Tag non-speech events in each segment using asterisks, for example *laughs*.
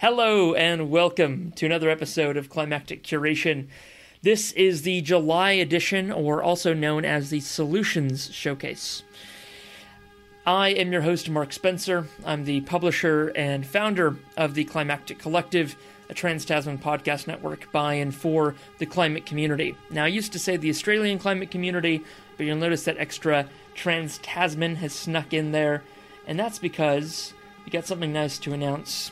Hello and welcome to another episode of Climactic Curation. This is the July edition, or also known as the Solutions Showcase. I am your host, Mark Spencer. I'm the publisher and founder of the Climactic Collective, a Trans Tasman podcast network by and for the climate community. Now, I used to say the Australian climate community, but you'll notice that extra Trans Tasman has snuck in there, and that's because we got something nice to announce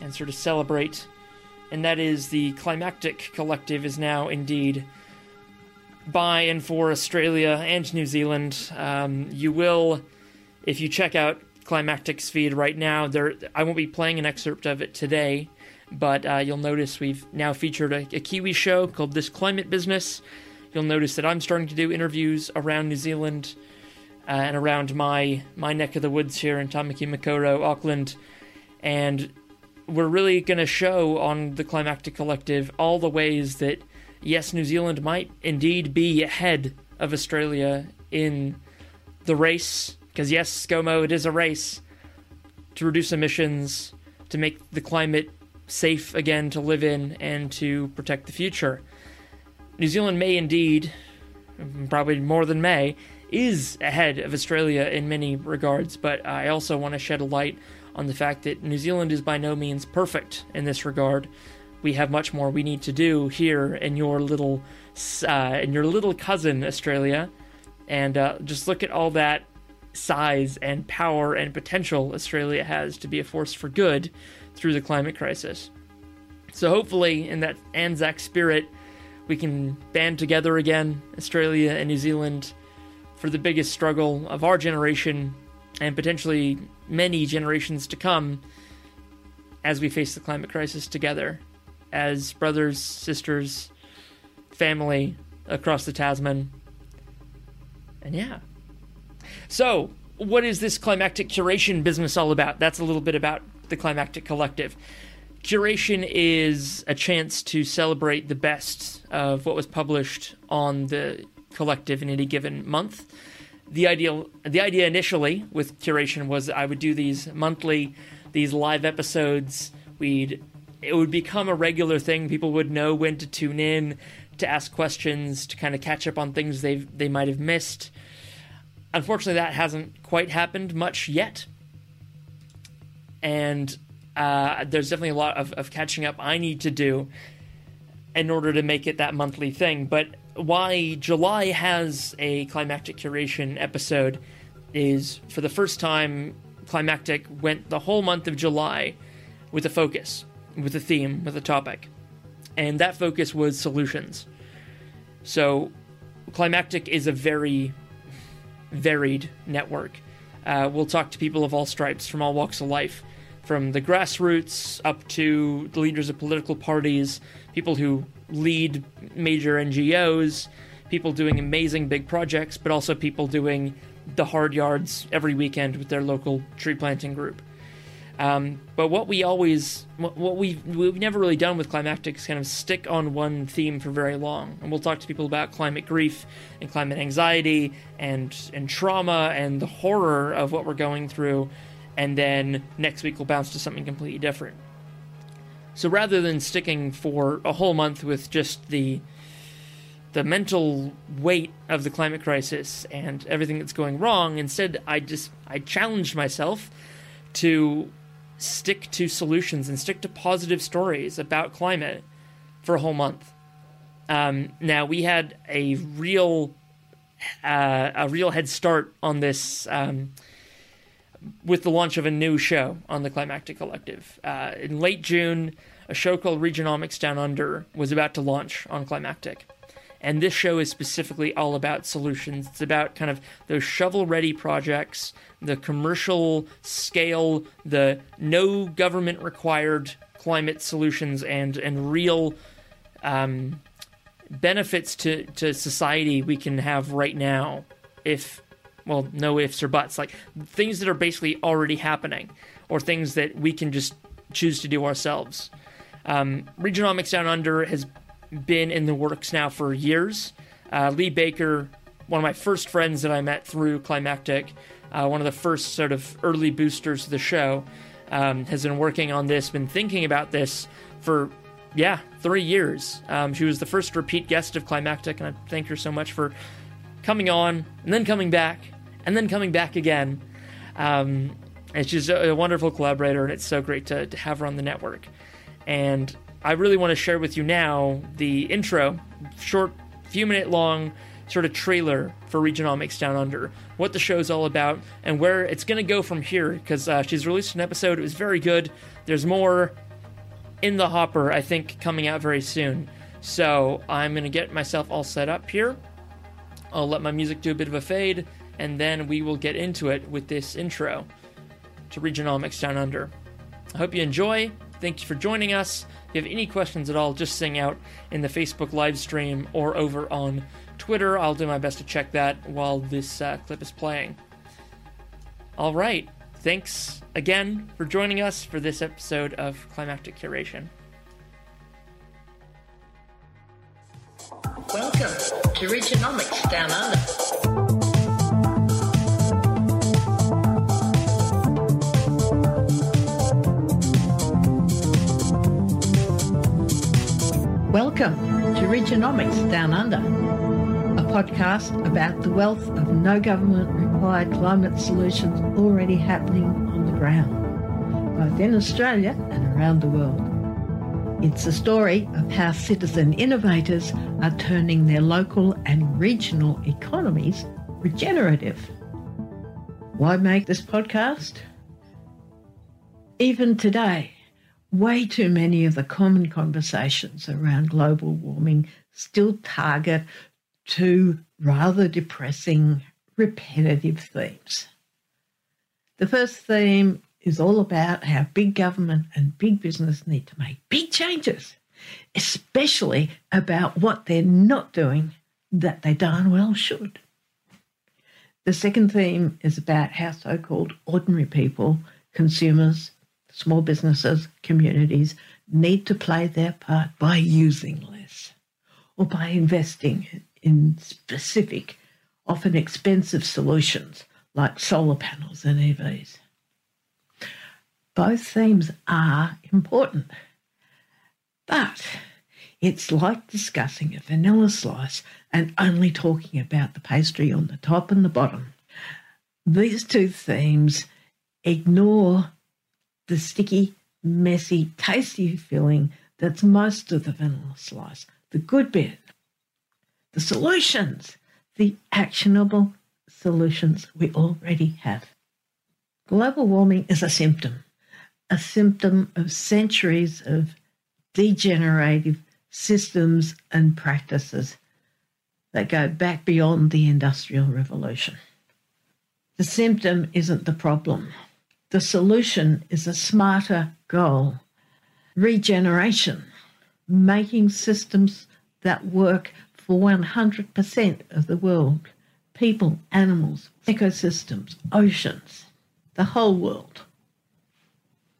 and sort of celebrate, and that is the Climactic Collective is now indeed by and for Australia and New Zealand. Um, you will, if you check out Climactic's feed right now, there I won't be playing an excerpt of it today, but uh, you'll notice we've now featured a, a Kiwi show called This Climate Business. You'll notice that I'm starting to do interviews around New Zealand uh, and around my my neck of the woods here in Tamaki Makaurau, Auckland, and we're really going to show on the Climactic Collective all the ways that, yes, New Zealand might indeed be ahead of Australia in the race. Because, yes, ScoMo, it is a race to reduce emissions, to make the climate safe again to live in, and to protect the future. New Zealand may indeed, probably more than may, is ahead of Australia in many regards, but I also want to shed a light on the fact that New Zealand is by no means perfect in this regard. We have much more we need to do here in your little, uh, in your little cousin Australia, and uh, just look at all that size and power and potential Australia has to be a force for good through the climate crisis. So hopefully, in that Anzac spirit, we can band together again, Australia and New Zealand, for the biggest struggle of our generation and potentially many generations to come as we face the climate crisis together as brothers, sisters, family across the Tasman. And yeah. So, what is this climactic curation business all about? That's a little bit about the climactic collective. Curation is a chance to celebrate the best of what was published on the collective in any given month the ideal the idea initially with curation was I would do these monthly these live episodes. We'd it would become a regular thing. People would know when to tune in to ask questions to kind of catch up on things they they might have missed. Unfortunately that hasn't quite happened much yet. And uh, there's definitely a lot of, of catching up I need to do in order to make it that monthly thing. But why July has a climactic curation episode is for the first time, climactic went the whole month of July with a focus, with a theme, with a topic. And that focus was solutions. So, climactic is a very varied network. Uh, we'll talk to people of all stripes from all walks of life, from the grassroots up to the leaders of political parties, people who lead major NGOs, people doing amazing big projects, but also people doing the hard yards every weekend with their local tree planting group. Um, but what we always, what, we've, we've never really done with climactic is kind of stick on one theme for very long. And we'll talk to people about climate grief and climate anxiety and and trauma and the horror of what we're going through. And then next week we'll bounce to something completely different. So rather than sticking for a whole month with just the the mental weight of the climate crisis and everything that's going wrong, instead I just I challenged myself to stick to solutions and stick to positive stories about climate for a whole month. Um, now we had a real uh, a real head start on this um, with the launch of a new show on the Climactic Collective. Uh, in late June, a show called Regionomics Down Under was about to launch on Climactic. And this show is specifically all about solutions. It's about kind of those shovel ready projects, the commercial scale, the no government required climate solutions, and, and real um, benefits to, to society we can have right now if well, no ifs or buts, like things that are basically already happening, or things that we can just choose to do ourselves. Um, Regionomics Down Under has been in the works now for years. Uh, Lee Baker, one of my first friends that I met through Climactic, uh, one of the first sort of early boosters of the show, um, has been working on this, been thinking about this for, yeah, three years. Um, she was the first repeat guest of Climactic, and I thank her so much for coming on and then coming back and then coming back again. Um, and she's a, a, wonderful collaborator, and it's so great to, to have her on the network. And I really want to share with you now the intro, short, few minute long sort of trailer for Regionomics Down Under, what the show's all about, and where it's going to go from here. Because uh, she's released an episode, it was very good. There's more in the hopper, I think, coming out very soon. So I'm going to get myself all set up here. I'll let my music do a bit of a fade, and then we will get into it with this intro to Regionomics Down Under. I hope you enjoy. Thank you for joining us. If you have any questions at all, just sing out in the Facebook live stream or over on Twitter. I'll do my best to check that while this uh, clip is playing. All right. Thanks again for joining us for this episode of Climactic Curation. Welcome to Regionomics Down Under. Welcome to Regionomics Down Under, a podcast about the wealth of no government required climate solutions already happening on the ground, both in Australia and around the world. It's a story of how citizen innovators are turning their local and regional economies regenerative. Why make this podcast? Even today, way too many of the common conversations around global warming still target two rather depressing, repetitive themes. The first theme is all about how big government and big business need to make big changes, especially about what they're not doing that they darn well should. The second theme is about how so called ordinary people, consumers, small businesses, communities need to play their part by using less or by investing in specific, often expensive solutions like solar panels and EVs. Both themes are important, but it's like discussing a vanilla slice and only talking about the pastry on the top and the bottom. These two themes ignore the sticky, messy, tasty filling that's most of the vanilla slice, the good bit, the solutions, the actionable solutions we already have. Global warming is a symptom, a symptom of centuries of degenerative systems and practices that go back beyond the Industrial Revolution. The symptom isn't the problem. The solution is a smarter goal regeneration, making systems that work for 100% of the world people, animals, ecosystems, oceans, the whole world.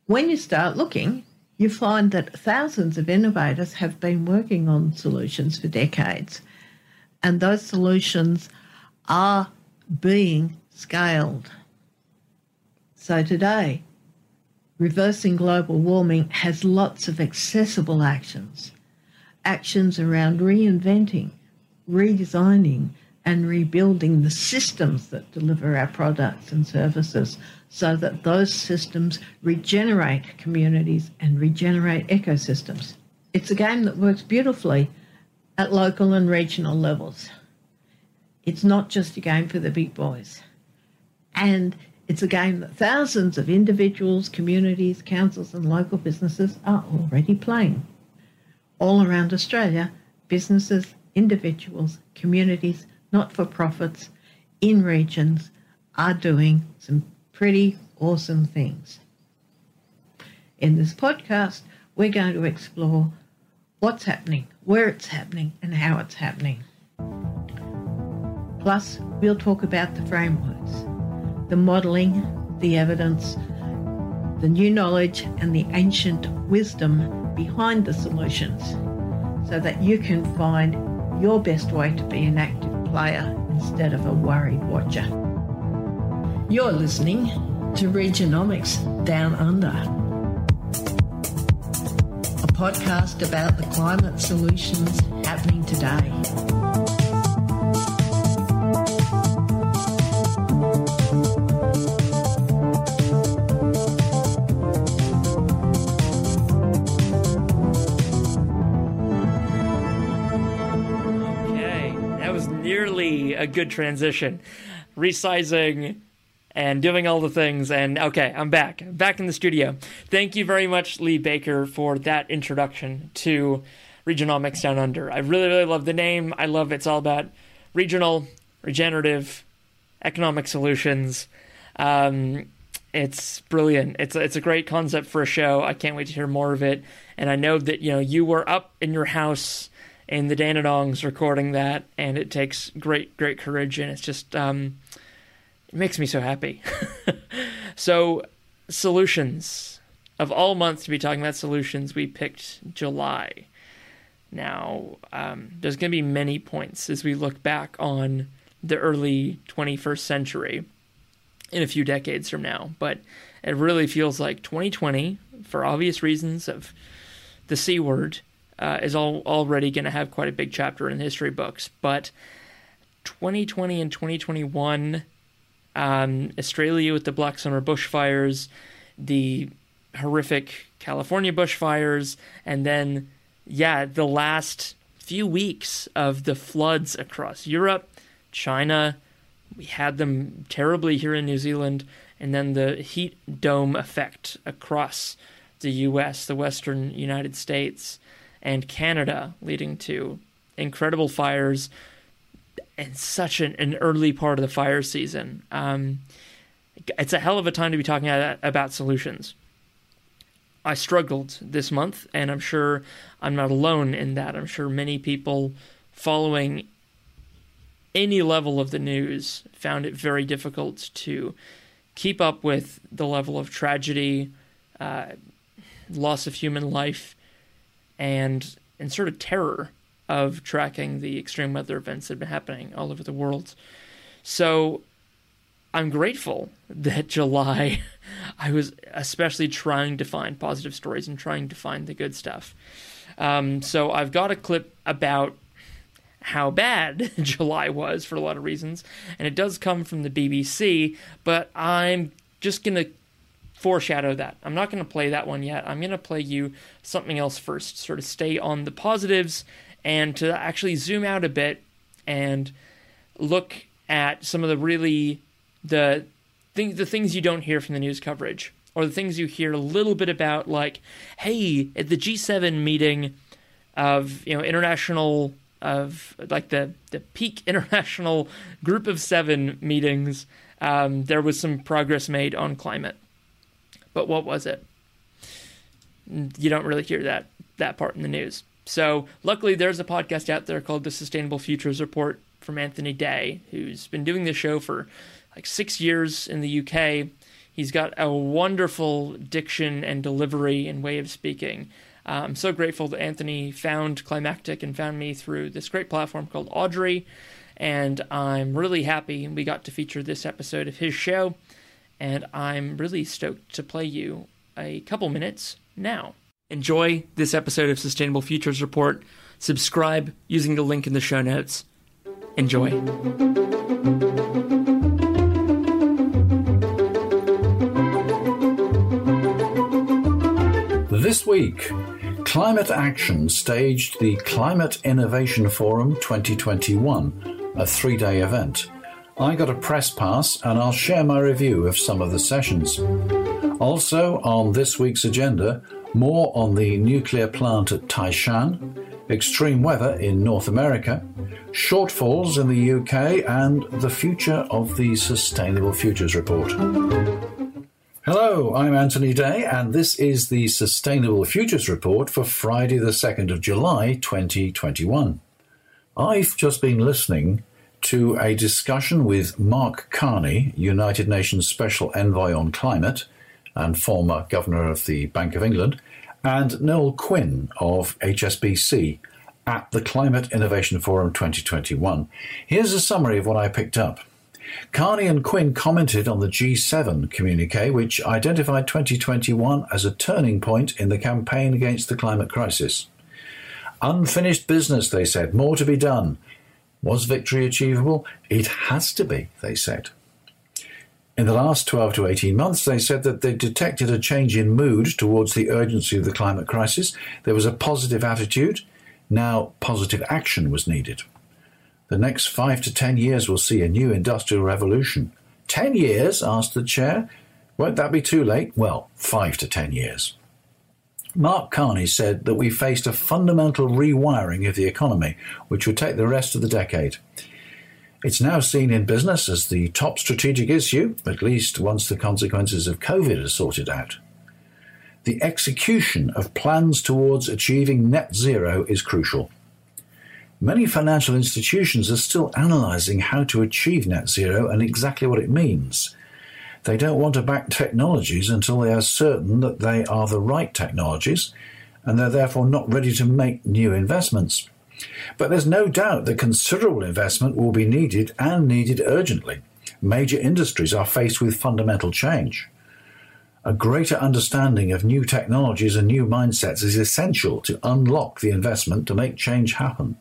When you start looking, you find that thousands of innovators have been working on solutions for decades, and those solutions are being scaled. So today, reversing global warming has lots of accessible actions. Actions around reinventing, redesigning, and rebuilding the systems that deliver our products and services so that those systems regenerate communities and regenerate ecosystems. It's a game that works beautifully at local and regional levels. It's not just a game for the big boys. And it's a game that thousands of individuals, communities, councils, and local businesses are already playing. All around Australia, businesses, individuals, communities, not for profits, in regions are doing some pretty awesome things. In this podcast, we're going to explore what's happening, where it's happening, and how it's happening. Plus, we'll talk about the frameworks the modelling, the evidence, the new knowledge, and the ancient wisdom behind the solutions so that you can find your best way to be an active player instead of a worried watcher. You're listening to Regionomics Down Under, a podcast about the climate solutions happening today. A good transition. Resizing and doing all the things. And okay, I'm back. Back in the studio. Thank you very much, Lee Baker, for that introduction to Regionomics Down Under. I really, really love the name. I love it's all about regional, regenerative, economic solutions. Um, it's brilliant. It's it's a great concept for a show. I can't wait to hear more of it. And I know that you know you were up in your house in the Dandenongs recording that, and it takes great great courage, and it's just um, it makes me so happy. *laughs* so solutions of all months to be talking about solutions, we picked July. Now, um, there's going to be many points as we look back on the early 21st century in a few decades from now, but it really feels like 2020, for obvious reasons of the C word, uh, is all, already going to have quite a big chapter in history books. But 2020 and 2021, um, Australia with the Black Summer bushfires, the horrific California bushfires, and then, yeah, the last few weeks of the floods across Europe, China. We had them terribly here in New Zealand, and then the heat dome effect across the US, the Western United States, and Canada, leading to incredible fires and such an, an early part of the fire season. Um, it's a hell of a time to be talking about, solutions. I struggled this month, and I'm sure I'm not alone in that. I'm sure many people following any level of the news found it very difficult to keep up with the level of tragedy, uh, loss of human life, and and sort of terror of tracking the extreme weather events that have been happening all over the world. So I'm grateful *laughs* that July *laughs* I was especially trying to find positive stories and trying to find the good stuff. Um, so I've got a clip about how bad *laughs* July was for a lot of reasons, and it does come from the BBC, but I'm just going to foreshadow that. I'm not going to play that one yet. I'm going to play you something else first, sort of stay on the positives and to actually zoom out a bit and look at some of the really the things the things you don't hear from the news coverage or the things you hear a little bit about like hey at the G7 meeting of you know international of like the the peak *laughs* international group of 7 meetings um, there was some progress made on climate but what was it? You don't really hear that that part in the news. So luckily there's a podcast out there called the sustainable futures report from anthony day who's been doing this show for like six years in the uk he's got a wonderful diction and delivery and way of speaking. Uh, i'm so grateful that anthony found climactic and found me through this great platform called audrey and i'm really happy we got to feature this episode of his show and i'm really stoked to play you a couple minutes now Enjoy this episode of Sustainable Futures Report. Subscribe using the link in the show notes. Enjoy. This week, Climate Action staged the Climate Innovation Forum 2021, a three day event. I got a press pass and I'll share my review of some of the sessions. Also, on this week's agenda, more on the nuclear plant at Taishan, extreme weather in North America, shortfalls in the UK, and the future of the Sustainable Futures Report. Hello, I'm Anthony Day, and this is the Sustainable Futures Report for Friday, the 2nd of July, 2021. I've just been listening to a discussion with Mark Carney, United Nations Special Envoy on Climate and former Governor of the Bank of England, and Noel Quinn of HSBC at the Climate Innovation Forum 2021. Here's a summary of what I picked up. Carney and Quinn commented on the G7 communique, which identified 2021 as a turning point in the campaign against the climate crisis. Unfinished business, they said, more to be done. Was victory achievable? It has to be, they said. In the last 12 to 18 months, they said that they detected a change in mood towards the urgency of the climate crisis. There was a positive attitude. Now, positive action was needed. The next five to 10 years will see a new industrial revolution. 10 years? asked the chair. Won't that be too late? Well, five to 10 years. Mark Carney said that we faced a fundamental rewiring of the economy, which would take the rest of the decade. It's now seen in business as the top strategic issue, at least once the consequences of COVID are sorted out. The execution of plans towards achieving net zero is crucial. Many financial institutions are still analysing how to achieve net zero and exactly what it means. They don't want to back technologies until they are certain that they are the right technologies, and they're therefore not ready to make new investments. But there's no doubt that considerable investment will be needed and needed urgently. Major industries are faced with fundamental change. A greater understanding of new technologies and new mindsets is essential to unlock the investment to make change happen.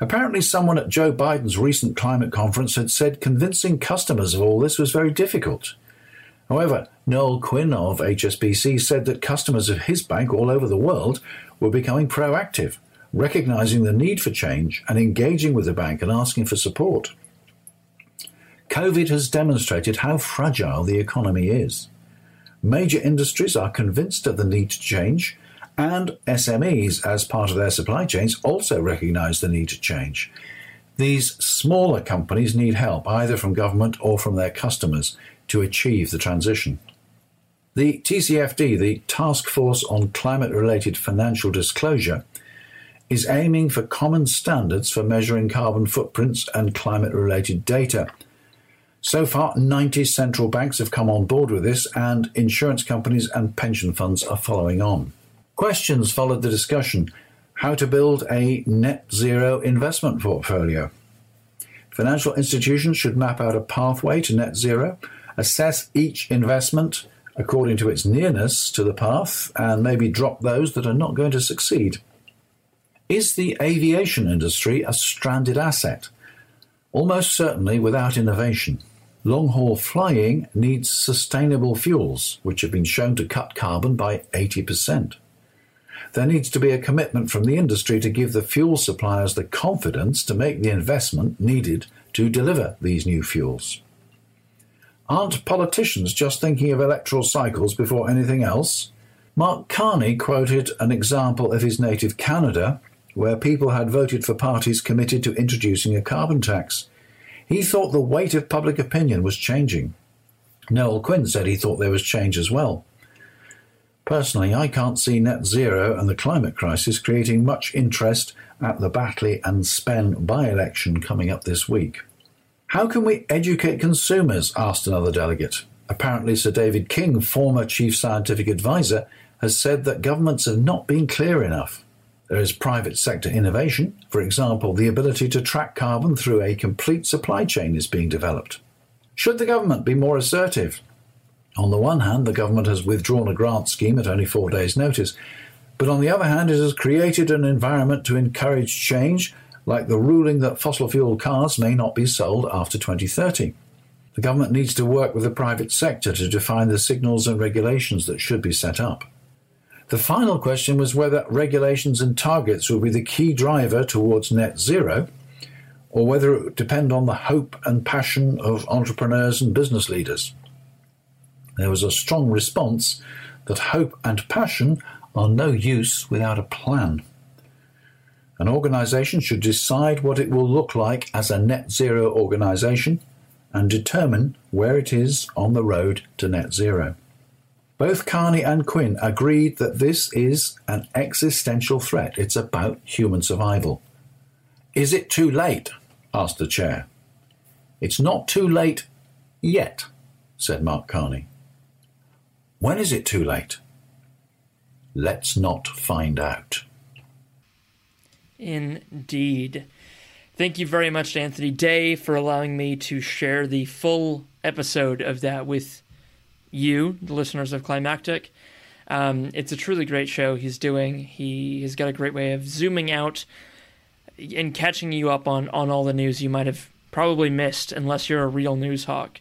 Apparently, someone at Joe Biden's recent climate conference had said convincing customers of all this was very difficult. However, Noel Quinn of HSBC said that customers of his bank all over the world were becoming proactive recognizing the need for change and engaging with the bank and asking for support. COVID has demonstrated how fragile the economy is. Major industries are convinced of the need to change, and SMEs, as part of their supply chains, also recognize the need to change. These smaller companies need help, either from government or from their customers, to achieve the transition. The TCFD, the Task Force on Climate Related Financial Disclosure, is aiming for common standards for measuring carbon footprints and climate related data. So far, 90 central banks have come on board with this, and insurance companies and pension funds are following on. Questions followed the discussion how to build a net zero investment portfolio. Financial institutions should map out a pathway to net zero, assess each investment according to its nearness to the path, and maybe drop those that are not going to succeed. Is the aviation industry a stranded asset? Almost certainly without innovation. Long haul flying needs sustainable fuels, which have been shown to cut carbon by 80%. There needs to be a commitment from the industry to give the fuel suppliers the confidence to make the investment needed to deliver these new fuels. Aren't politicians just thinking of electoral cycles before anything else? Mark Carney quoted an example of his native Canada where people had voted for parties committed to introducing a carbon tax. He thought the weight of public opinion was changing. Noel Quinn said he thought there was change as well. Personally, I can't see net zero and the climate crisis creating much interest at the Batley and Spen by election coming up this week. How can we educate consumers? asked another delegate. Apparently, Sir David King, former chief scientific advisor, has said that governments have not been clear enough. There is private sector innovation. For example, the ability to track carbon through a complete supply chain is being developed. Should the government be more assertive? On the one hand, the government has withdrawn a grant scheme at only four days' notice, but on the other hand, it has created an environment to encourage change, like the ruling that fossil fuel cars may not be sold after 2030. The government needs to work with the private sector to define the signals and regulations that should be set up. The final question was whether regulations and targets will be the key driver towards net zero, or whether it would depend on the hope and passion of entrepreneurs and business leaders. There was a strong response that hope and passion are no use without a plan. An organization should decide what it will look like as a net zero organization and determine where it is on the road to net zero. Both Carney and Quinn agreed that this is an existential threat. It's about human survival. Is it too late? asked the chair. It's not too late yet, said Mark Carney. When is it too late? Let's not find out. Indeed. Thank you very much to Anthony Day for allowing me to share the full episode of that with you, the listeners of Climactic. Um, it's a truly great show he's doing. He has got a great way of zooming out and catching you up on, on all the news you might have probably missed unless you're a real news hawk.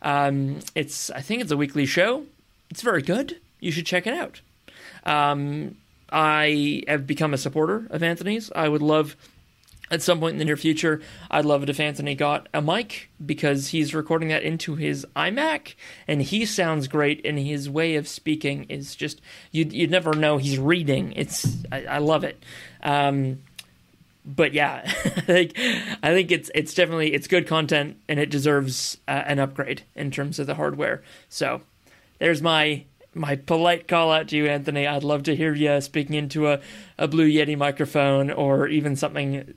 Um, it's I think it's a weekly show. It's very good. You should check it out. Um, I have become a supporter of Anthony's. I would love at some point in the near future, I'd love it if Anthony got a mic because he's recording that into his iMac and he sounds great and his way of speaking is just you'd, you'd never know he's reading. It's I, I love it. Um, but yeah, *laughs* I think I think it's it's definitely it's good content and it deserves uh, an upgrade in terms of the hardware. So there's my my polite call out to you, Anthony. I'd love to hear you speaking into a, a Blue Yeti microphone or even something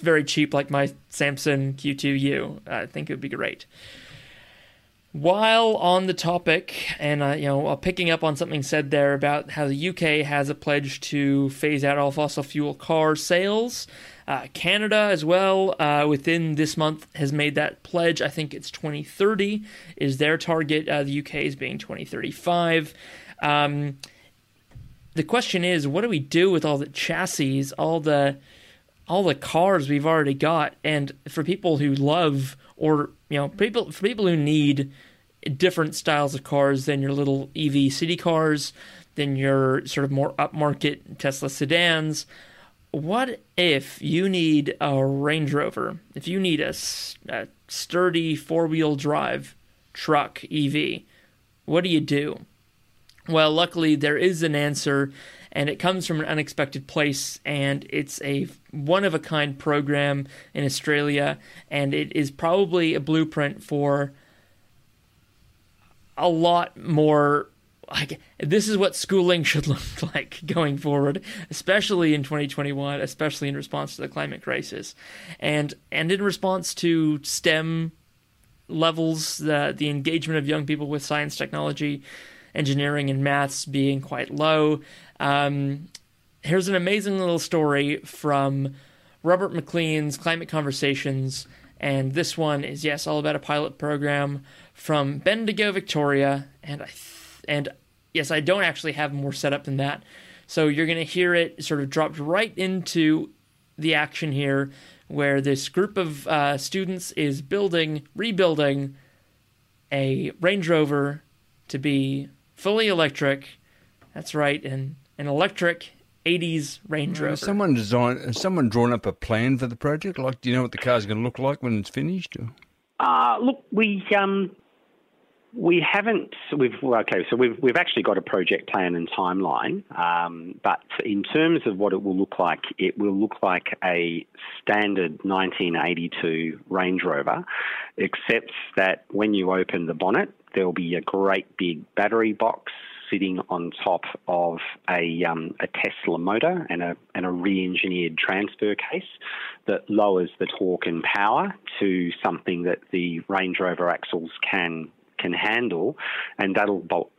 very cheap like my Samson Q2U. I think it would be great. While on the topic, and uh, you know, picking up on something said there about how the UK has a pledge to phase out all fossil fuel car sales, uh, Canada, as well, uh, within this month has made that pledge. I think it's 2030 is their target. Uh, the UK is being 2035. Um, the question is, what do we do with all the chassis, all the all the cars we've already got? And for people who love, or you know, people for people who need different styles of cars than your little EV city cars, than your sort of more upmarket Tesla sedans what if you need a Range Rover? If you need a, a sturdy four wheel drive truck EV, what do you do? Well, luckily, there is an answer, and it comes from an unexpected place, and it's a one of a kind program in Australia, and it is probably a blueprint for a lot more like this is what schooling *laughs* should look like going forward, especially in 2021, especially in response to the climate crisis, and and in response to STEM levels, the the engagement of young people with science, technology, engineering, and maths being quite low. Um, here's an amazing little story from Robert McLean's Climate Conversations, and this one is yes, all about a pilot program from Bendigo, Victoria, and I and yes, I don't actually have more setup than that. So you're going to hear it sort of dropped right into the action here, where this group of uh, students is building, rebuilding a Range Rover to be fully electric. That's right, an an electric 80s Range Rover. Has someone designed? Has someone drawn up a plan for the project? Like, do you know what the car's going to look like when it's finished? Uh, look, we um, we haven't. We've okay. So we've we've actually got a project plan and timeline. Um, but in terms of what it will look like, it will look like a standard 1982 Range Rover, except that when you open the bonnet, there'll be a great big battery box sitting on top of a, um, a Tesla motor and a, and a re-engineered transfer case that lowers the torque and power to something that the Range Rover axles can can handle, and that'll bolt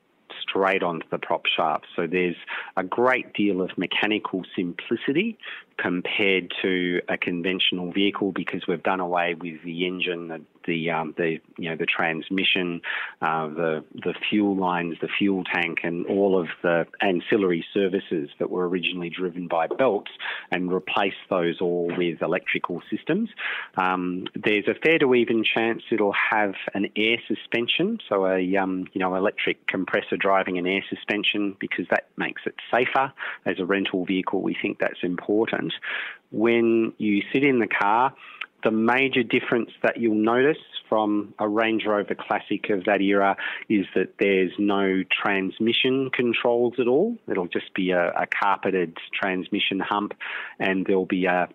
straight onto the prop shaft. So there's a great deal of mechanical simplicity compared to a conventional vehicle because we've done away with the engine, the the, um, the you know the transmission, uh, the the fuel lines, the fuel tank, and all of the ancillary services that were originally driven by belts, and replace those all with electrical systems. Um, there's a fair to even chance it'll have an air suspension, so a um, you know electric compressor driving an air suspension because that makes it safer as a rental vehicle. We think that's important. When you sit in the car, the major difference that you'll notice from a Range Rover Classic of that era is that there's no transmission controls at all. It'll just be a, a carpeted transmission hump, and there'll be a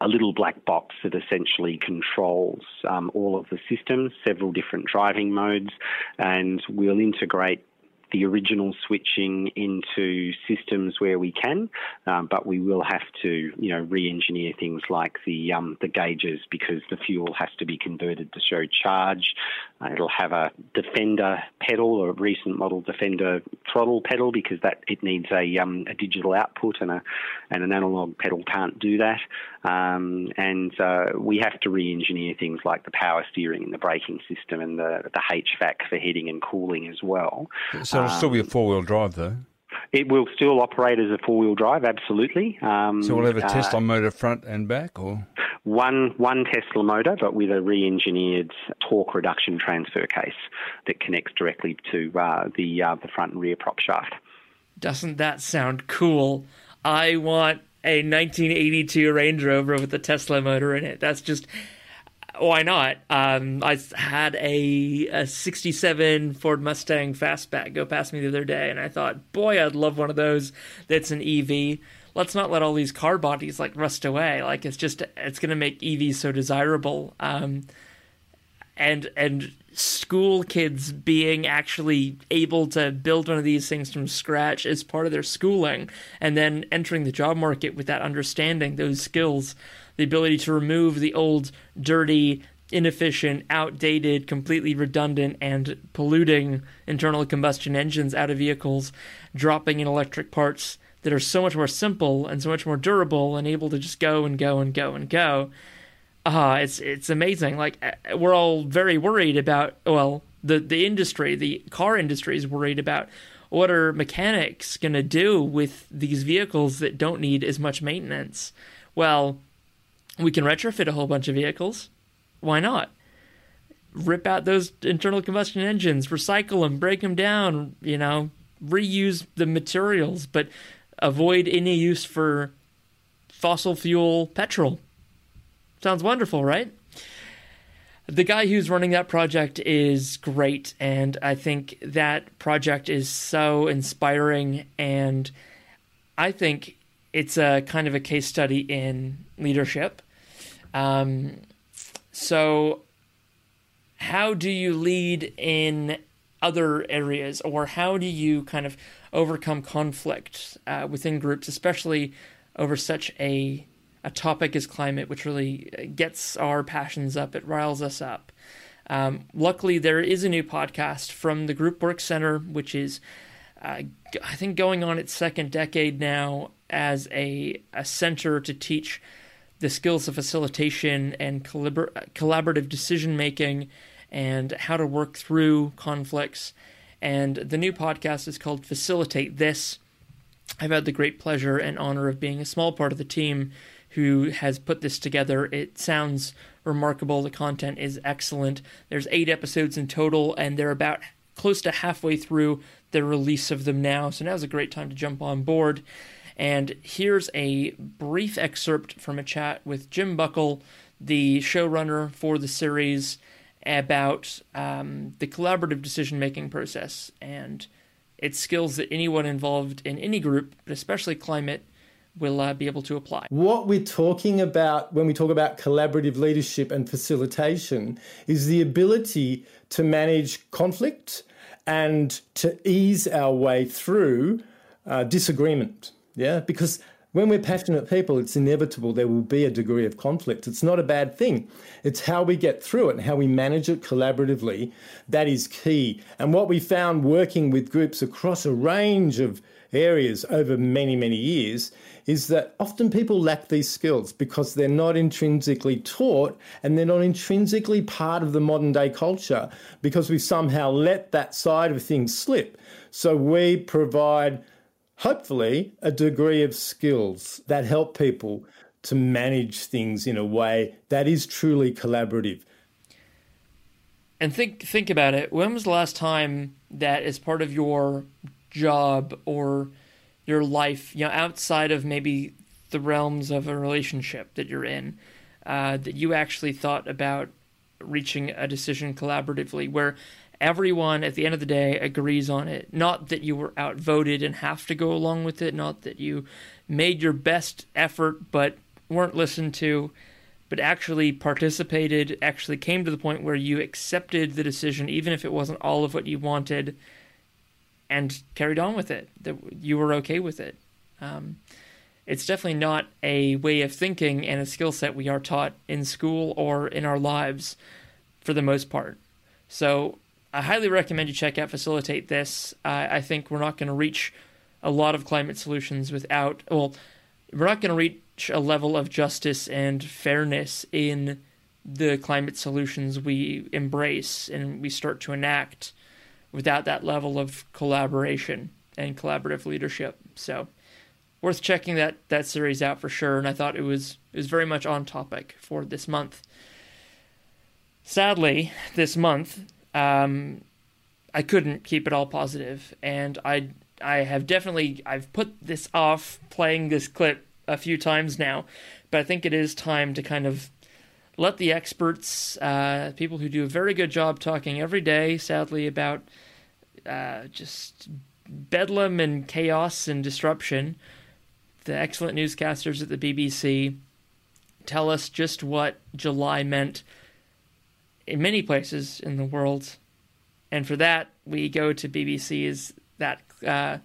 a little black box that essentially controls um, all of the systems, several different driving modes, and we'll integrate the original switching into systems where we can, um, but we will have to, you know, re-engineer things like the um, the gauges because the fuel has to be converted to show charge. Uh, it'll have a Defender pedal a recent model Defender throttle pedal because that it needs a, um, a digital output and a and an analog pedal can't do that. Um, and uh, we have to re-engineer things like the power steering and the braking system and the the HVAC for heating and cooling as well. So it'll still be a four wheel drive though. It will still operate as a four wheel drive, absolutely. Um, So we'll have a uh, Tesla motor front and back, or one one Tesla motor, but with a re-engineered torque reduction transfer case that connects directly to uh, the uh, the front and rear prop shaft. Doesn't that sound cool? I want a 1982 Range Rover with a Tesla motor in it. That's just why not? Um, I had a, a 67 Ford Mustang Fastback go past me the other day, and I thought, boy, I'd love one of those that's an EV. Let's not let all these car bodies like rust away. Like it's just it's going to make EVs so desirable. Um, and and school kids being actually able to build one of these things from scratch as part of their schooling and then entering the job market with that understanding those skills the ability to remove the old dirty inefficient outdated completely redundant and polluting internal combustion engines out of vehicles dropping in electric parts that are so much more simple and so much more durable and able to just go and go and go and go uh, it's it's amazing. Like uh, we're all very worried about. Well, the the industry, the car industry, is worried about what are mechanics going to do with these vehicles that don't need as much maintenance. Well, we can retrofit a whole bunch of vehicles. Why not? Rip out those internal combustion engines, recycle them, break them down. You know, reuse the materials, but avoid any use for fossil fuel petrol Sounds wonderful, right? The guy who's running that project is great, and I think that project is so inspiring, and I think it's a kind of a case study in leadership. Um, so, how do you lead in other areas, or how do you kind of overcome conflict uh, within groups, especially over such a a topic as climate, which really gets our passions up. It riles us up. Um, luckily, there is a new podcast from the Group Work Center, which is, uh, I think, going on its second decade now as a, a center to teach the skills of facilitation and collabor- collaborative decision making and how to work through conflicts. And the new podcast is called Facilitate This. I've had the great pleasure and honor of being a small part of the team who has put this together. It sounds remarkable. The content is excellent. There's eight episodes in total, and they're about close to halfway through the release of them now. So now's a great time to jump on board. And here's a brief excerpt from a chat with Jim Buckle, the showrunner for the series, about um, the collaborative decision making process and its skills that anyone involved in any group, but especially climate, will uh, be able to apply. What we're talking about when we talk about collaborative leadership and facilitation is the ability to manage conflict and to ease our way through uh, disagreement. Yeah, because when we're passionate people, it's inevitable there will be a degree of conflict. It's not a bad thing. It's how we get through it and how we manage it collaboratively that is key. And what we found working with groups across a range of areas over many, many years is that often people lack these skills because they're not intrinsically taught and they're not intrinsically part of the modern day culture because we somehow let that side of things slip. So we provide, hopefully, a degree of skills that help people to manage things in a way that is truly collaborative. And think think about it. When was the last time that as part of your job or your life, you know, outside of maybe the realms of a relationship that you're in, uh, that you actually thought about reaching a decision collaboratively where everyone at the end of the day agrees on it. Not that you were outvoted and have to go along with it, not that you made your best effort but weren't listened to, but actually participated, actually came to the point where you accepted the decision, even if it wasn't all of what you wanted and carried on with it. That you were okay with it. Um, it's definitely not a way of thinking and a skill set we are taught in school or in our lives for the most part. So I highly recommend you check out Facilitate This. Uh, I think we're not going to reach a lot of climate solutions without, well, we're not going to reach a level of justice and fairness in the climate solutions we embrace and we start to enact without that level of collaboration and collaborative leadership. So, worth checking that that series out for sure. And I thought it was it was very much on topic for this month. Sadly, this month, um, I couldn't keep it all positive, and I I have definitely I've put this off playing this clip a few times now, but I think it is time to kind of let the experts, uh, people who do a very good job talking every day, sadly, about uh, just bedlam and chaos and disruption, the excellent newscasters at the BBC tell us just what July meant in many places in the world. And for that, we go to BBC's that uh,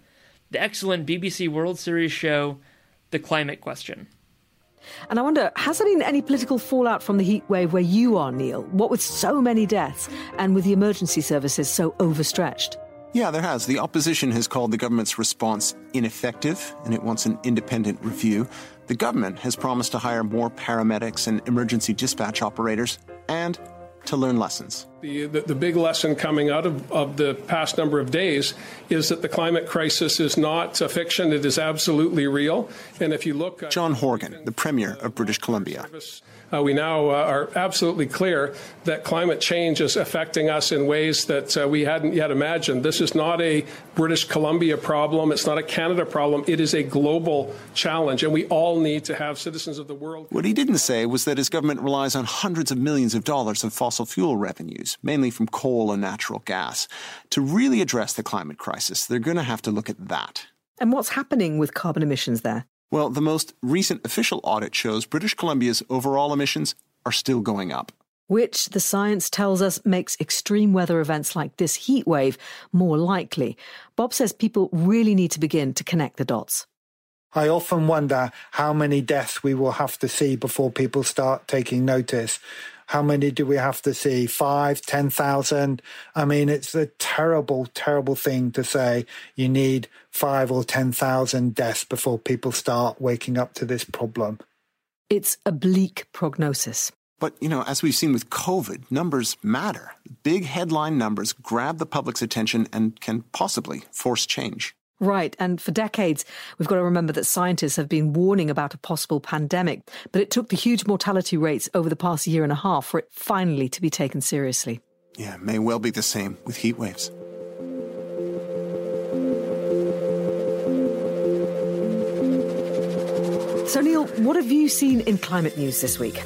the excellent BBC World Service show, The Climate Question. And I wonder, has there been any political fallout from the heat wave where you are, Neil? What with so many deaths and with the emergency services so overstretched? Yeah, there has. The opposition has called the government's response ineffective and it wants an independent review. The government has promised to hire more paramedics and emergency dispatch operators and to learn lessons. The, the, the, big lesson coming out of, of the past number of days is that the climate crisis is not a fiction, it is absolutely real. And if you look. John Horgan, the Premier of British Columbia uh, we now uh, are absolutely clear that climate change is affecting us in ways that uh, we hadn't yet imagined. This is not a British Columbia problem. It's not a Canada problem. It is a global challenge, and we all need to have citizens of the world. What he didn't say was that his government relies on hundreds of millions of dollars of fossil fuel revenues, mainly from coal and natural gas. To really address the climate crisis, they're going to have to look at that. And what's happening with carbon emissions there? Well, the most recent official audit shows British Columbia's overall emissions are still going up. Which the science tells us makes extreme weather events like this heat wave more likely. Bob says people really need to begin to connect the dots. I often wonder how many deaths we will have to see before people start taking notice. How many do we have to see? Five, ten thousand? I mean, it's a terrible, terrible thing to say. You need five or ten thousand deaths before people start waking up to this problem. It's a bleak prognosis. But, you know, as we've seen with COVID, numbers matter. Big headline numbers grab the public's attention and can possibly force change. Right. And for decades, we've got to remember that scientists have been warning about a possible pandemic, but it took the huge mortality rates over the past year and a half for it finally to be taken seriously. Yeah, may well be the same with heat waves. So, Neil, what have you seen in climate news this week?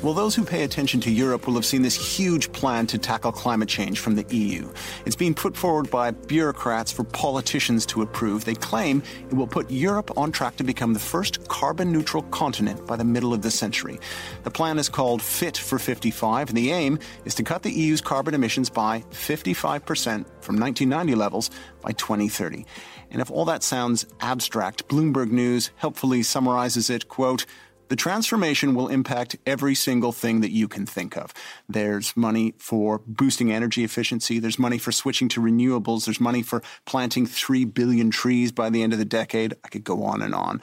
Well, those who pay attention to Europe will have seen this huge plan to tackle climate change from the EU. It's being put forward by bureaucrats for politicians to approve. They claim it will put Europe on track to become the first carbon neutral continent by the middle of the century. The plan is called Fit for 55, and the aim is to cut the EU's carbon emissions by 55% from 1990 levels by 2030. And if all that sounds abstract, Bloomberg News helpfully summarizes it, quote, the transformation will impact every single thing that you can think of. There's money for boosting energy efficiency. There's money for switching to renewables. There's money for planting 3 billion trees by the end of the decade. I could go on and on.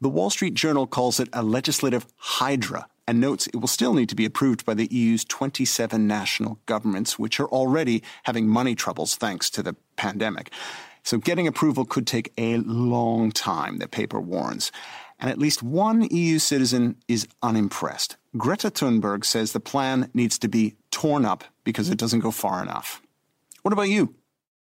The Wall Street Journal calls it a legislative hydra and notes it will still need to be approved by the EU's 27 national governments, which are already having money troubles thanks to the pandemic. So getting approval could take a long time, the paper warns and at least one EU citizen is unimpressed. Greta Thunberg says the plan needs to be torn up because it doesn't go far enough. What about you?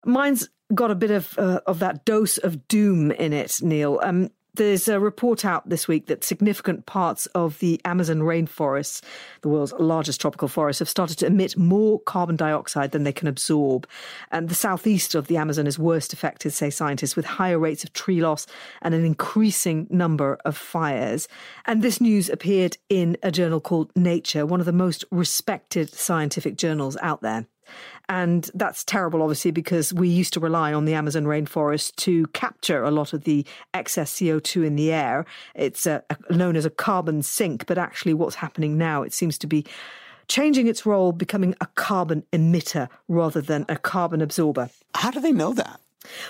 Mine's got a bit of uh, of that dose of doom in it, Neil. Um, there's a report out this week that significant parts of the Amazon rainforests, the world's largest tropical forest, have started to emit more carbon dioxide than they can absorb. And the southeast of the Amazon is worst affected, say scientists, with higher rates of tree loss and an increasing number of fires. And this news appeared in a journal called Nature, one of the most respected scientific journals out there. And that's terrible, obviously, because we used to rely on the Amazon rainforest to capture a lot of the excess CO2 in the air. It's a, a, known as a carbon sink, but actually, what's happening now, it seems to be changing its role, becoming a carbon emitter rather than a carbon absorber. How do they know that?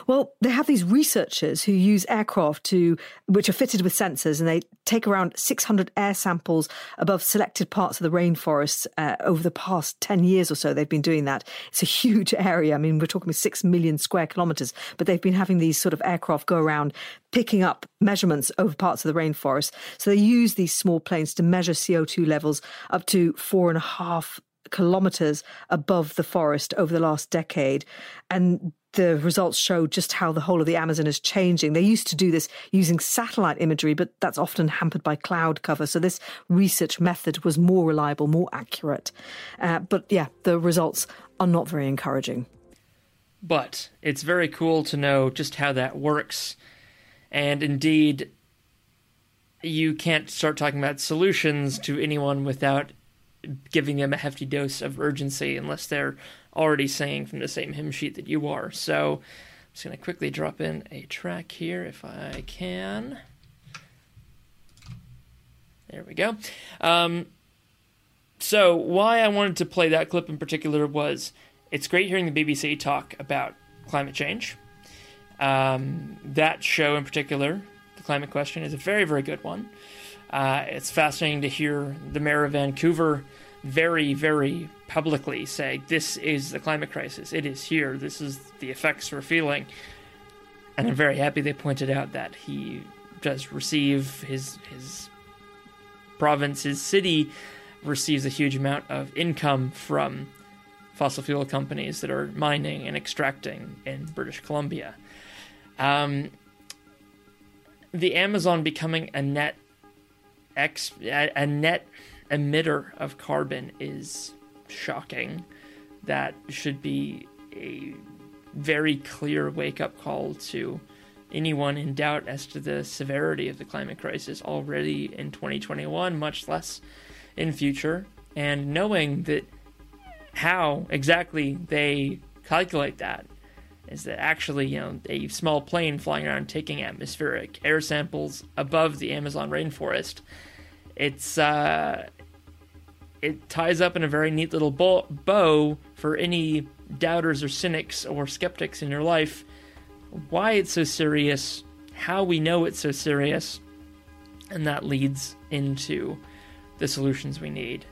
Well, they have these researchers who use aircraft to, which are fitted with sensors, and they take around 600 air samples above selected parts of the rainforest uh, over the past 10 years or so. They've been doing that. It's a huge area. I mean, we're talking 6 million square kilometers, but they've been having these sort of aircraft go around picking up measurements over parts of the rainforest. So they use these small planes to measure CO2 levels up to four and a half kilometers above the forest over the last decade. And the results show just how the whole of the Amazon is changing. They used to do this using satellite imagery, but that's often hampered by cloud cover. So this research method was more reliable, more accurate. Uh, but yeah, the results are not very encouraging. But it's very cool to know just how that works. And indeed, you can't start talking about solutions to anyone without giving them a hefty dose of urgency unless they're already singing from the same hymn sheet that you are. So I'm just going to quickly drop in a track here if I can. There we go. Um, so, why I wanted to play that clip in particular was it's great hearing the BBC talk about climate change. Um, that show in particular, The Climate Question, is a very, very good one. Uh, it's fascinating to hear the mayor of Vancouver very, very publicly say, This is the climate crisis. It is here. This is the effects we're feeling. And I'm very happy they pointed out that he does receive his his province, his city receives a huge amount of income from fossil fuel companies that are mining and extracting in British Columbia. Um, the Amazon becoming a net ex a net emitter of carbon is shocking. That should be a very clear wake up call to anyone in doubt as to the severity of the climate crisis already in 2021, much less in future. And knowing that how exactly they calculate that is that actually, you know, a small plane flying around taking atmospheric air samples above the Amazon rainforest. It's uh, it ties up in a very neat little bow for any doubters or cynics or skeptics in your life. Why it's so serious, how we know it's so serious, and that leads into the solutions we need.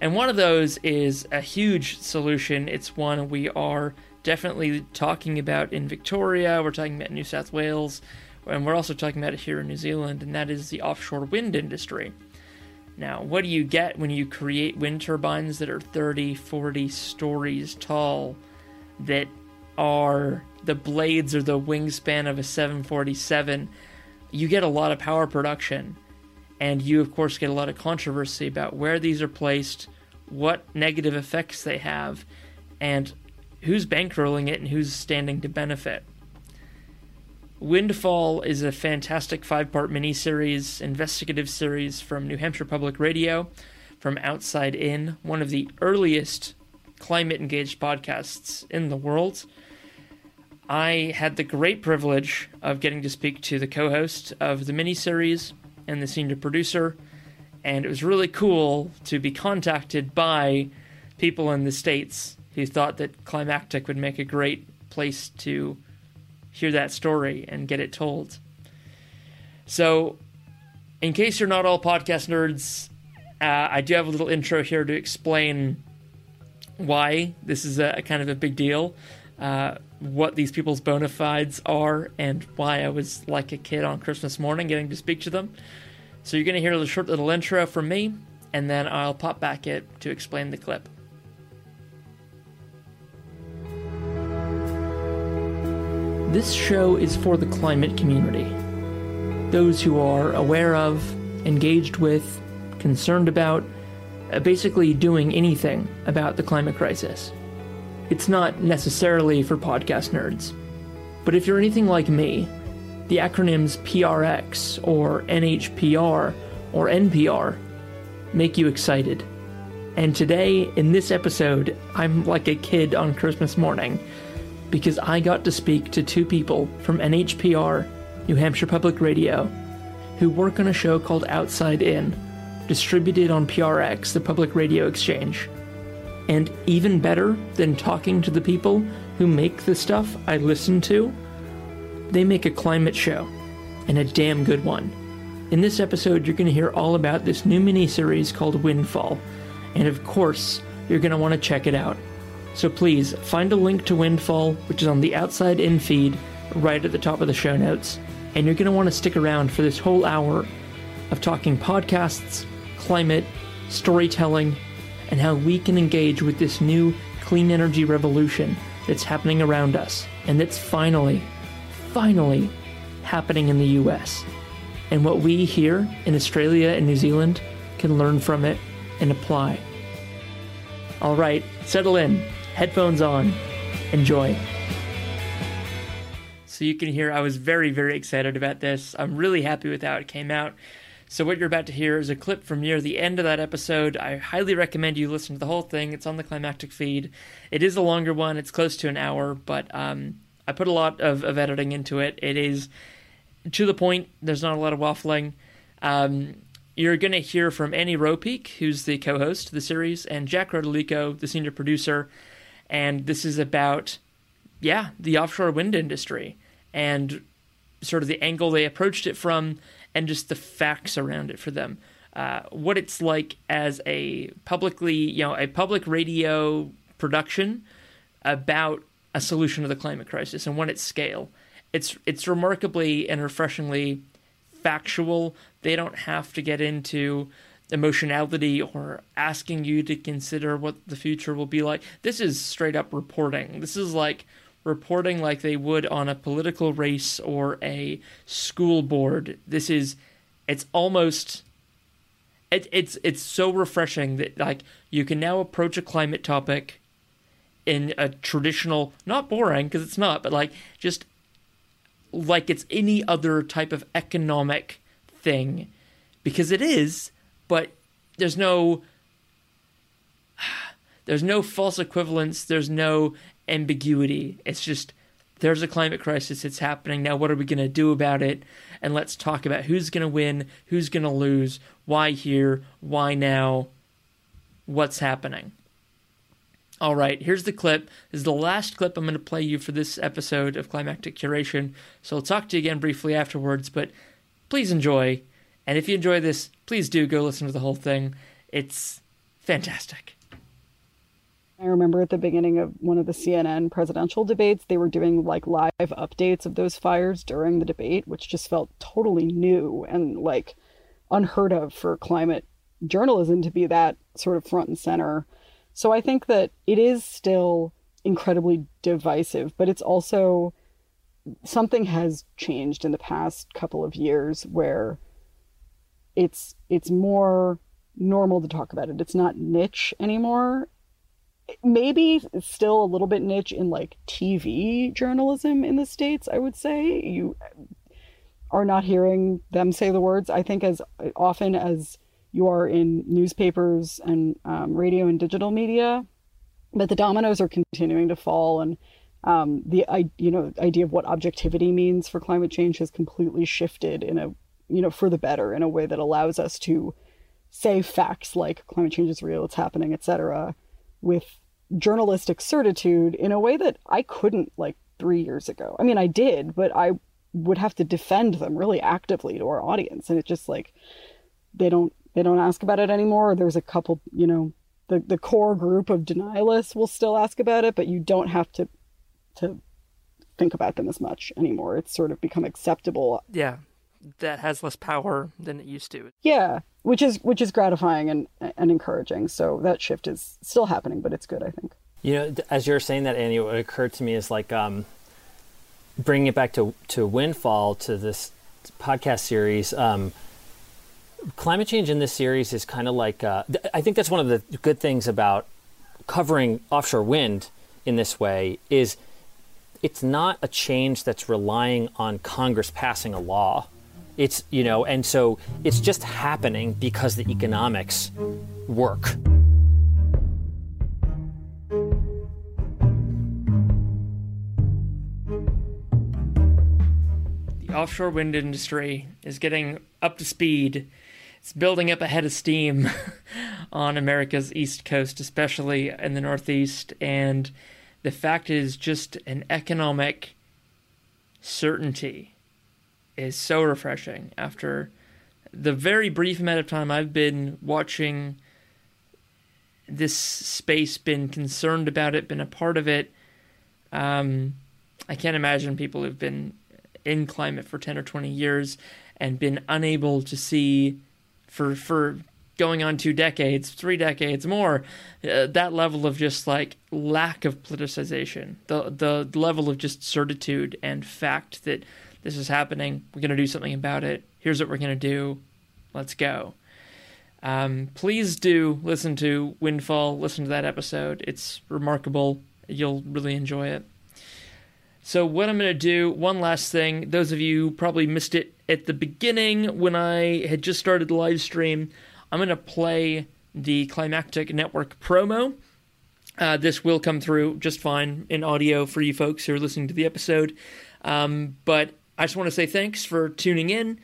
And one of those is a huge solution. It's one we are definitely talking about in Victoria, we're talking about New South Wales, and we're also talking about it here in New Zealand, and that is the offshore wind industry. Now, what do you get when you create wind turbines that are 30, 40 stories tall, that are the blades or the wingspan of a 747? You get a lot of power production, and you, of course, get a lot of controversy about where these are placed, what negative effects they have, and who's bankrolling it and who's standing to benefit. Windfall is a fantastic five part miniseries, investigative series from New Hampshire Public Radio, from Outside In, one of the earliest climate engaged podcasts in the world. I had the great privilege of getting to speak to the co host of the miniseries and the senior producer, and it was really cool to be contacted by people in the States who thought that Climactic would make a great place to hear that story and get it told. So, in case you're not all podcast nerds, uh, I do have a little intro here to explain why this is a, a kind of a big deal, uh, what these people's bona fides are, and why I was like a kid on Christmas morning getting to speak to them. So, you're going to hear a short little intro from me, and then I'll pop back it to explain the clip. This show is for the climate community. Those who are aware of, engaged with, concerned about, uh, basically doing anything about the climate crisis. It's not necessarily for podcast nerds. But if you're anything like me, the acronyms PRX or NHPR or NPR make you excited. And today, in this episode, I'm like a kid on Christmas morning because I got to speak to two people from NHPR, New Hampshire Public Radio, who work on a show called Outside In, distributed on PRX, the public radio exchange. And even better than talking to the people who make the stuff I listen to, they make a climate show, and a damn good one. In this episode, you're going to hear all about this new mini-series called Windfall, and of course, you're going to want to check it out. So please find a link to Windfall, which is on the outside in feed, right at the top of the show notes, and you're going to want to stick around for this whole hour of talking podcasts, climate, storytelling, and how we can engage with this new clean energy revolution that's happening around us, and that's finally, finally happening in the US and what we here in Australia and New Zealand can learn from it and apply. All right, settle in, headphones on, enjoy. So you can hear I was very, very excited about this. I'm really happy with how it came out. So, what you're about to hear is a clip from near the end of that episode. I highly recommend you listen to the whole thing. It's on the climactic feed. It is a longer one, it's close to an hour, but um, I put a lot of, of editing into it. It is to the point. There's not a lot of waffling. Um, you're going to hear from Annie Ropeek, who's the co-host of the series, and Jack Rodolico, the senior producer. And this is about, yeah, the offshore wind industry and sort of the angle they approached it from, and just the facts around it for them. Uh, what it's like as a publicly, you know, a public radio production about a solution to the climate crisis and what its scale it's it's remarkably and refreshingly factual. They don't have to get into emotionality or asking you to consider what the future will be like. This is straight up reporting. This is like reporting like they would on a political race or a school board. This is it's almost it, it's it's so refreshing that like you can now approach a climate topic in a traditional not boring because it's not but like just like it's any other type of economic thing because it is but there's no there's no false equivalence there's no ambiguity it's just there's a climate crisis it's happening now what are we going to do about it and let's talk about who's going to win who's going to lose why here why now what's happening all right, here's the clip. This is the last clip I'm going to play you for this episode of Climactic Curation. So I'll talk to you again briefly afterwards, but please enjoy. And if you enjoy this, please do go listen to the whole thing. It's fantastic. I remember at the beginning of one of the CNN presidential debates, they were doing like live updates of those fires during the debate, which just felt totally new and like unheard of for climate journalism to be that sort of front and center so I think that it is still incredibly divisive, but it's also something has changed in the past couple of years where it's it's more normal to talk about it. It's not niche anymore. Maybe still a little bit niche in like TV journalism in the states, I would say. You are not hearing them say the words I think as often as you are in newspapers and um, radio and digital media, but the dominoes are continuing to fall, and um, the you know idea of what objectivity means for climate change has completely shifted in a you know for the better in a way that allows us to say facts like climate change is real, it's happening, etc., with journalistic certitude in a way that I couldn't like three years ago. I mean, I did, but I would have to defend them really actively to our audience, and it just like they don't they don't ask about it anymore. There's a couple, you know, the, the core group of denialists will still ask about it, but you don't have to to think about them as much anymore. It's sort of become acceptable. Yeah. That has less power than it used to. Yeah, which is which is gratifying and and encouraging. So that shift is still happening, but it's good, I think. You know, as you're saying that, Annie, what occurred to me is like um, bringing it back to to Windfall to this podcast series. Um, climate change in this series is kind of like uh, I think that's one of the good things about covering offshore wind in this way is it's not a change that's relying on Congress passing a law. It's you know, and so it's just happening because the economics work. The offshore wind industry is getting up to speed it's building up a head of steam *laughs* on America's East Coast, especially in the Northeast. And the fact is, just an economic certainty is so refreshing after the very brief amount of time I've been watching this space, been concerned about it, been a part of it. Um, I can't imagine people who've been in climate for 10 or 20 years and been unable to see for for going on two decades, three decades more, uh, that level of just like lack of politicization, the the level of just certitude and fact that this is happening. We're going to do something about it. Here's what we're going to do. Let's go. Um, please do listen to Windfall. Listen to that episode. It's remarkable. You'll really enjoy it. So, what I'm going to do, one last thing. Those of you probably missed it at the beginning when I had just started the live stream. I'm going to play the Climactic Network promo. Uh, this will come through just fine in audio for you folks who are listening to the episode. Um, but I just want to say thanks for tuning in.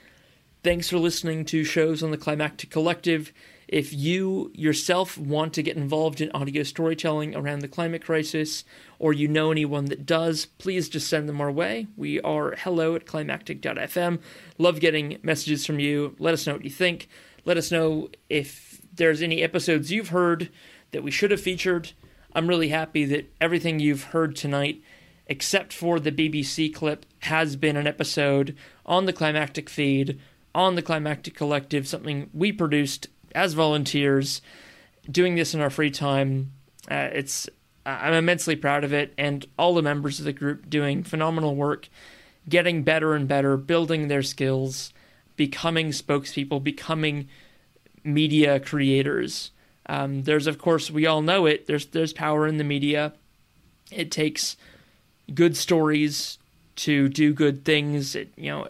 Thanks for listening to shows on the Climactic Collective. If you yourself want to get involved in audio storytelling around the climate crisis, or you know anyone that does, please just send them our way. We are hello at climactic.fm. Love getting messages from you. Let us know what you think. Let us know if there's any episodes you've heard that we should have featured. I'm really happy that everything you've heard tonight, except for the BBC clip, has been an episode on the Climactic feed, on the Climactic Collective, something we produced as volunteers, doing this in our free time. Uh, it's I'm immensely proud of it, and all the members of the group doing phenomenal work, getting better and better, building their skills, becoming spokespeople, becoming media creators. Um, there's, of course, we all know it. There's there's power in the media. It takes good stories to do good things. It, you know,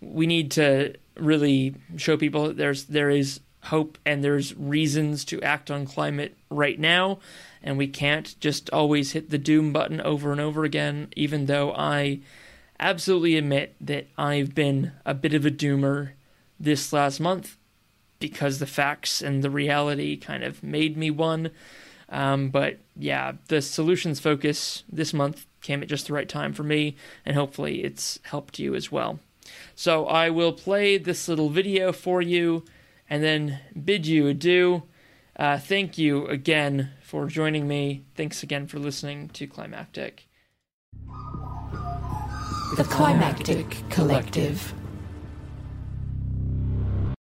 we need to really show people there's there is hope and there's reasons to act on climate right now and we can't just always hit the doom button over and over again even though I absolutely admit that I've been a bit of a doomer this last month because the facts and the reality kind of made me one um, but yeah the solutions focus this month came at just the right time for me and hopefully it's helped you as well so I will play this little video for you and then bid you adieu. Uh, thank you again for joining me. Thanks again for listening to Climactic. The Climactic Collective.